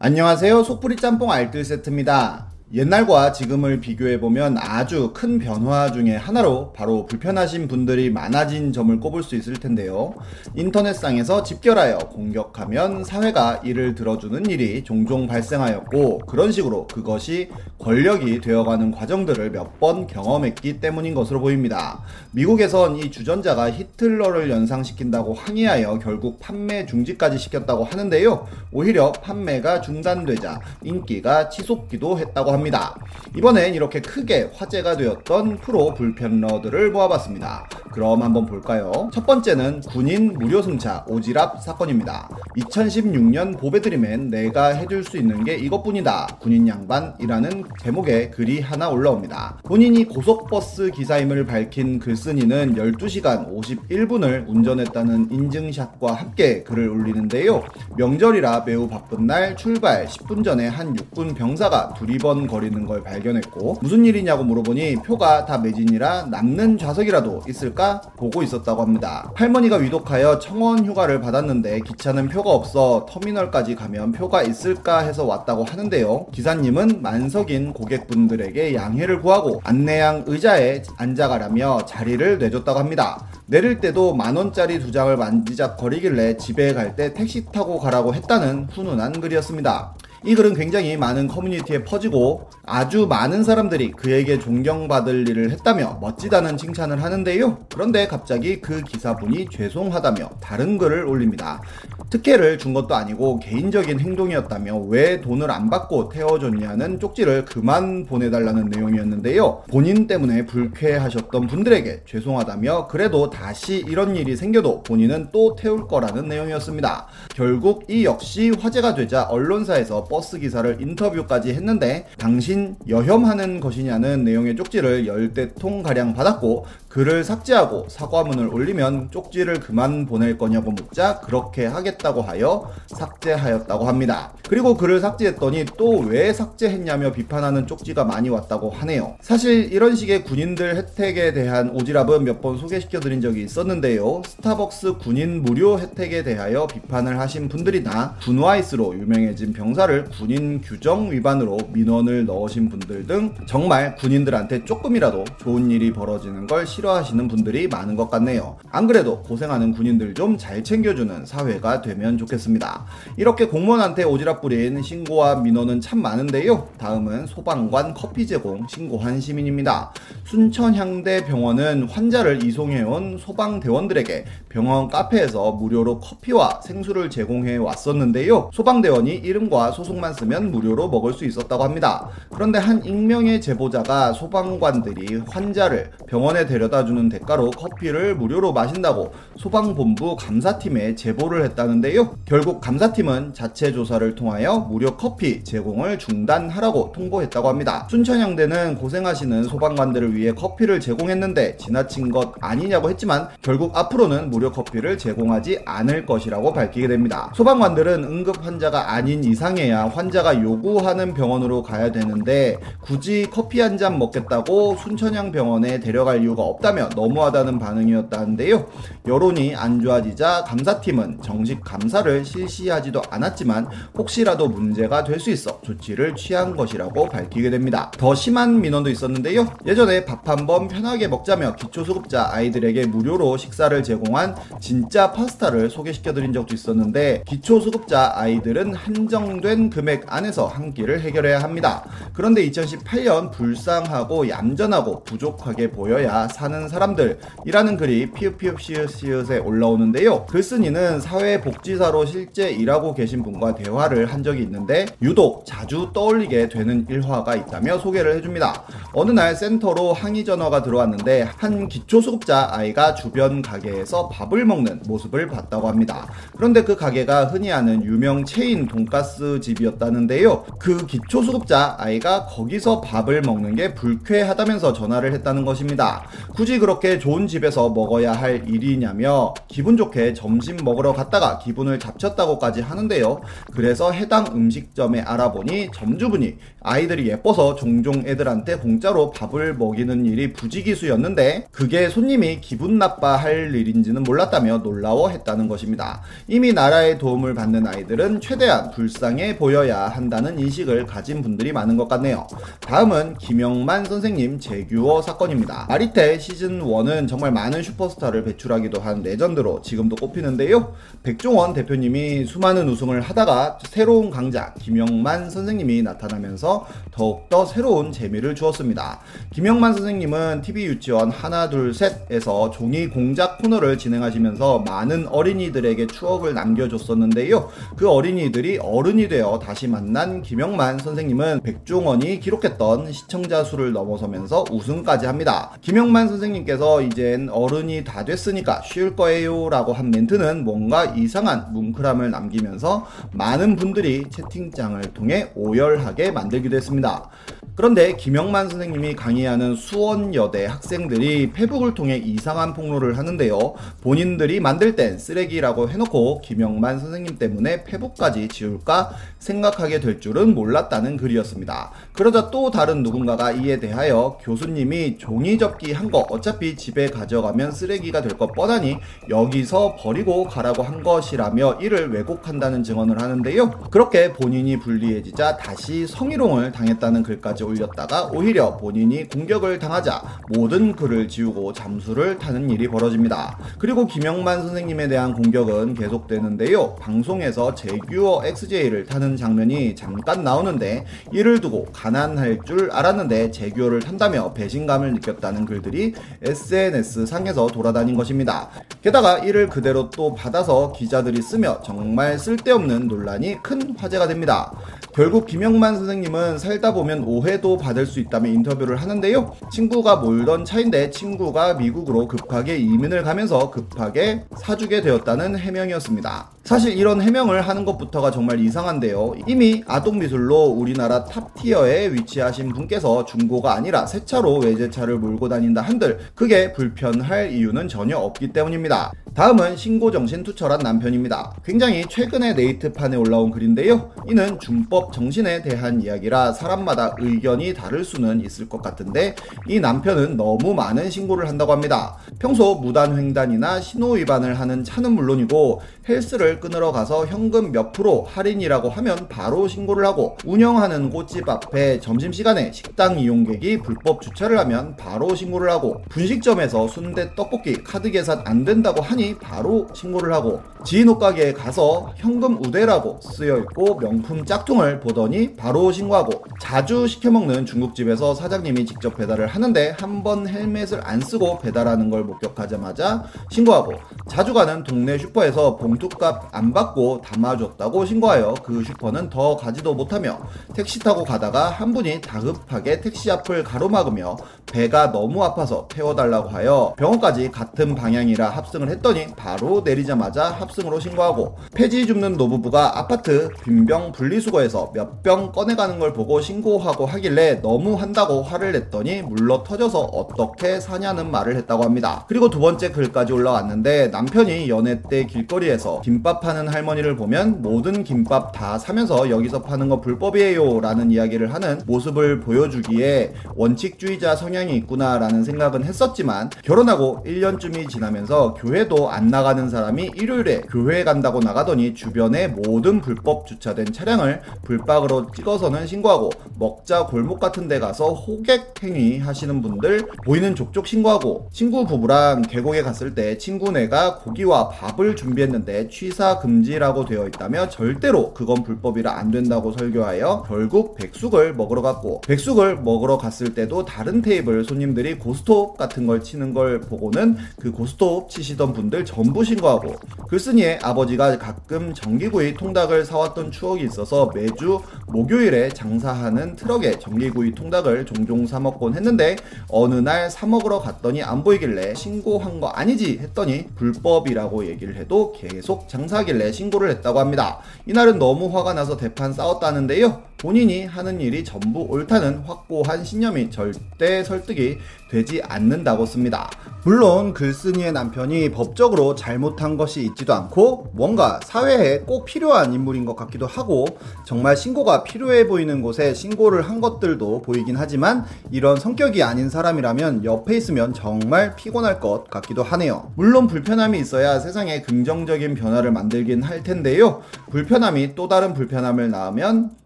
안녕하세요. 속풀이 짬뽕 알뜰 세트입니다. 옛날과 지금을 비교해보면 아주 큰 변화 중에 하나로 바로 불편하신 분들이 많아진 점을 꼽을 수 있을 텐데요. 인터넷상에서 집결하여 공격하면 사회가 이를 들어주는 일이 종종 발생하였고 그런 식으로 그것이 권력이 되어가는 과정들을 몇 번 경험했기 때문인 것으로 보입니다. 미국에선 이 주전자가 히틀러를 연상시킨다고 항의하여 결국 판매 중지까지 시켰다고 하는데요. 오히려 판매가 중단되자 인기가 치솟기도 했다고 합니다. 합니다. 이번엔 이렇게 크게 화제가 되었던 프로 불편러들을 모아봤습니다. 그럼 한번 볼까요? 첫 번째는 군인 무료 승차 오지랖 사건입니다. 2016년 보배드림엔 내가 해줄 수 있는 게 이것뿐이다. 군인 양반이라는 제목의 글이 하나 올라옵니다. 본인이 고속버스 기사임을 밝힌 글쓴이는 12시간 51분을 운전했다는 인증샷과 함께 글을 올리는데요. 명절이라 매우 바쁜 날 출발 10분 전에 한 육군 병사가 두리번거리는 걸 발견했고 무슨 일이냐고 물어보니 표가 다 매진이라 남는 좌석이라도 있을까 보고 있었다고 합니다. 할머니가 위독하여 청원 휴가를 받았는데 기차는 표가 없어 터미널까지 가면 표가 있을까 해서 왔다고 하는데요. 기사님은 만석인 고객분들에게 양해를 구하고 안내양 의자에 앉아가라며 자리를 내줬다고 합니다. 내릴 때도 만원짜리 두 장을 만지작거리길래 집에 갈 때 택시 타고 가라고 했다는 훈훈한 글이었습니다. 이 글은 굉장히 많은 커뮤니티에 퍼지고 아주 많은 사람들이 그에게 존경받을 일을 했다며 멋지다는 칭찬을 하는데요. 그런데 갑자기 그 기사분이 죄송하다며 다른 글을 올립니다. 특혜를 준 것도 아니고 개인적인 행동이었다며 왜 돈을 안 받고 태워줬냐는 쪽지를 그만 보내달라는 내용이었는데요. 본인 때문에 불쾌하셨던 분들에게 죄송하다며 그래도 다시 이런 일이 생겨도 본인은 또 태울 거라는 내용이었습니다. 결국 이 역시 화제가 되자 언론사에서 버스 기사를 인터뷰까지 했는데 당신 여혐하는 것이냐는 내용의 쪽지를 열대 통 가량 받았고 글을 삭제하고 사과문을 올리면 쪽지를 그만 보낼 거냐고 묻자 그렇게 하겠다고 하여 삭제하였다고 합니다. 그리고 글을 삭제했더니 또 왜 삭제했냐며 비판하는 쪽지가 많이 왔다고 하네요. 사실 이런 식의 군인들 혜택에 대한 오지랖은 몇 번 소개시켜 드린 적이 있었는데요. 스타벅스 군인 무료 혜택에 대하여 비판을 하신 분들이나 군와이스로 유명해진 병사를 군인 규정 위반으로 민원을 넣으신 분들 등 정말 군인들한테 조금이라도 좋은 일이 벌어지는 걸 싫어하시는 분들이 많은 것 같네요. 안 그래도 고생하는 군인들 좀 잘 챙겨주는 사회가 되면 좋겠습니다. 이렇게 공무원한테 오지랖 부린 신고와 민원은 참 많은데요. 다음은 소방관 커피 제공 신고한 시민입니다. 순천향대 병원은 환자를 이송해온 소방대원들에게 병원 카페에서 무료로 커피와 생수를 제공해 왔었는데요. 소방대원이 이름과 소속만 쓰면 무료로 먹을 수 있었다고 합니다. 그런데 한 익명의 제보자가 소방관들이 환자를 병원에 데려 다 주는 대가로 커피를 무료로 마신다고 소방본부 감사팀에 제보를 했다는데요. 결국 감사팀은 자체 조사를 통하여 무료 커피 제공을 중단하라고 통보했다고 합니다. 순천향대는 고생하시는 소방관들을 위해 커피를 제공했는데 지나친 것 아니냐고 했지만 결국 앞으로는 무료 커피를 제공하지 않을 것이라고 밝히게 됩니다. 소방관들은 응급 환자가 아닌 이상해야 환자가 요구하는 병원으로 가야 되는데 굳이 커피 한 잔 먹겠다고 순천향 병원에 데려갈 이유가 없 다며 너무하다는 반응이었다는데요. 여론이 안 좋아지자 감사팀은 정식 감사를 실시하지도 않았지만 혹시라도 문제가 될 수 있어 조치를 취한 것이라고 밝히게 됩니다. 더 심한 민원도 있었는데요. 예전에 밥 한 번 편하게 먹자며 기초수급자 아이들에게 무료로 식사를 제공한 진짜 파스타를 소개시켜드린 적도 있었는데 기초수급자 아이들은 한정된 금액 안에서 한 끼를 해결해야 합니다. 그런데 2018년 불쌍하고 얌전하고 부족하게 보여야 사는 사람들이라는 글이 피읍피읍시읒시읒에 올라오는데요. 글쓴이는 사회복지사로 실제 일하고 계신 분과 대화를 한 적이 있는데 유독 자주 떠올리게 되는 일화가 있다며 소개를 해줍니다. 어느 날 센터로 항의 전화가 들어왔는데 한 기초수급자 아이가 주변 가게에서 밥을 먹는 모습을 봤다고 합니다. 그런데 그 가게가 흔히 아는 유명 체인 돈가스 집이었다는데요. 그 기초수급자 아이가 거기서 밥을 먹는 게 불쾌하다면서 전화를 했다는 것입니다. 굳이 그렇게 좋은 집에서 먹어야 할 일이냐며 기분 좋게 점심 먹으러 갔다가 기분을 잡쳤다고까지 하는데요. 그래서 해당 음식점에 알아보니 점주분이 아이들이 예뻐서 종종 애들한테 공짜로 밥을 먹이는 일이 부지기수였는데 그게 손님이 기분 나빠할 일인지는 몰랐다며 놀라워했다는 것입니다. 이미 나라의 도움을 받는 아이들은 최대한 불쌍해 보여야 한다는 인식을 가진 분들이 많은 것 같네요. 다음은 김영만 선생님 재규어 사건입니다. 아리테 시즌 1은 정말 많은 슈퍼스타를 배출하기도 한 레전드로 지금도 꼽히는데요. 백종원 대표님이 수많은 우승을 하다가 새로운 강자 김영만 선생님이 나타나면서 더욱더 새로운 재미를 주었습니다. 김영만 선생님은 TV 유치원 하나 둘 셋에서 종이 공작 코너를 진행하시면서 많은 어린이들에게 추억을 남겨줬었는데요. 그 어린이들이 어른이 되어 다시 만난 김영만 선생님은 백종원이 기록했던 시청자 수를 넘어서면서 우승까지 합니다. 김영만 선생님 께서 이젠 어른이 다 됐으니까 쉴 거예요 라고 한 멘트는 뭔가 이상한 뭉클함을 남기면서 많은 분들이 채팅장을 통해 오열하게 만들기도 했습니다. 그런데 김영만 선생님이 강의하는 수원여대 학생들이 페북을 통해 이상한 폭로를 하는데요. 본인들이 만들 땐 쓰레기라고 해놓고 김영만 선생님 때문에 페북까지 지울까 생각하게 될 줄은 몰랐다는 글이었습니다. 그러자 또 다른 누군가가 이에 대하여 교수님이 종이 접기 한 거 어차피 집에 가져가면 쓰레기가 될 것 뻔하니 여기서 버리고 가라고 한 것이라며 이를 왜곡한다는 증언을 하는데요. 그렇게 본인이 불리해지자 다시 성희롱을 당했다는 글까지 올렸다가 오히려 본인이 공격을 당하자 모든 글을 지우고 잠수를 타는 일이 벌어집니다. 그리고 김영만 선생님에 대한 공격은 계속되는데요. 방송에서 제규어 XJ를 타는 장면이 잠깐 나오는데 이를 두고 가난할 줄 알았는데 제규어를 탄다며 배신감을 느꼈다는 글들이 SNS 상에서 돌아다닌 것입니다. 게다가 이를 그대로 또 받아서 기자들이 쓰며 정말 쓸데없는 논란이 큰 화제가 됩니다. 결국 김영만 선생님은 살다 보면 오해도 받을 수 있다며 인터뷰를 하는데요. 친구가 몰던 차인데 친구가 미국으로 급하게 이민을 가면서 급하게 사주게 되었다는 해명이었습니다. 사실 이런 해명을 하는 것부터가 정말 이상한데요. 이미 아동미술로 우리나라 탑티어에 위치하신 분께서 중고가 아니라 새 차로 외제차를 몰고 다닌다 한들 그게 불편할 이유는 전혀 없기 때문입니다. 다음은 신고정신 투철한 남편입니다. 굉장히 최근에 네이트판에 올라온 글인데요. 이는 준법 정신에 대한 이야기라 사람마다 의견이 다를 수는 있을 것 같은데 이 남편은 너무 많은 신고를 한다고 합니다. 평소 무단횡단이나 신호위반을 하는 차는 물론이고 헬스를 끊으러 가서 현금 몇 프로 할인이라고 하면 바로 신고를 하고 운영하는 꽃집 앞에 점심시간에 식당 이용객이 불법 주차를 하면 바로 신고를 하고 분식점에서 순대 떡볶이 카드 계산 안 된다고 하니 바로 신고를 하고 지인 옷 가게에 가서 현금 우대라고 쓰여 있고 명품 짝퉁을 보더니 바로 신고하고 자주 시켜 먹는 중국집에서 사장님이 직접 배달을 하는데 한 번 헬멧을 안 쓰고 배달하는 걸 목격하자마자 신고하고 자주 가는 동네 슈퍼에서 봉투값 안 받고 담아줬다고 신고하여 그 슈퍼는 더 가지도 못하며 택시 타고 가다가 한 분이 다급하게 택시 앞을 가로막으며 배가 너무 아파서 태워달라고 하여 병원까지 같은 방향이라 합승을 했더니 바로 내리자마자 합 승으로 신고하고 폐지 줍는 노부부가 아파트 빈병 분리수거에서 몇 병 꺼내가는 걸 보고 신고하고 하길래 너무 한다고 화를 냈더니 물러 터져서 어떻게 사냐는 말을 했다고 합니다. 그리고 두 번째 글까지 올라왔는데 남편이 연애 때 길거리에서 김밥 파는 할머니를 보면 모든 김밥 다 사면서 여기서 파는 거 불법이에요 라는 이야기를 하는 모습을 보여주기에 원칙주의자 성향이 있구나 라는 생각은 했었지만 결혼하고 1년쯤이 지나면서 교회도 안 나가는 사람이 일요일에 교회 간다고 나가더니 주변에 모든 불법 주차된 차량을 불박으로 찍어서는 신고하고 먹자 골목 같은 데 가서 호객 행위 하시는 분들 보이는 족족 신고하고 친구 부부랑 계곡에 갔을 때 친구네가 고기와 밥을 준비했는데 취사 금지라고 되어 있다며 절대로 그건 불법이라 안 된다고 설교하여 결국 백숙을 먹으러 갔고 백숙을 먹으러 갔을 때도 다른 테이블 손님들이 고스톱 같은 걸 치는 걸 보고는 그 고스톱 치시던 분들 전부 신고하고 글 쓴이의 아버지가 가끔 전기구이 통닭을 사왔던 추억이 있어서 매주 목요일에 장사하는 트럭에 전기구이 통닭을 종종 사먹곤 했는데 어느 날 사먹으러 갔더니 안 보이길래 신고한 거 아니지 했더니 불법이라고 얘기를 해도 계속 장사하길래 신고를 했다고 합니다. 이날은 너무 화가 나서 대판 싸웠다는데요. 본인이 하는 일이 전부 옳다는 확고한 신념이 절대 설득이 되지 않는다고 씁니다. 물론 글쓴이의 남편이 법적으로 잘못한 것이 있지도 않고 뭔가 사회에 꼭 필요한 인물인 것 같기도 하고 정말 신고가 필요해 보이는 곳에 신고를 한 것들도 보이긴 하지만 이런 성격이 아닌 사람이라면 옆에 있으면 정말 피곤할 것 같기도 하네요. 물론 불편함이 있어야 세상에 긍정적인 변화를 만들긴 할 텐데요. 불편함이 또 다른 불편함을 낳으면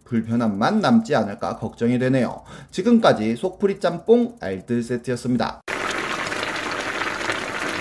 불편함만 남지 않을까 걱정이 되네요. 지금까지 속풀이 짬뽕 알뜰 세트였습니다.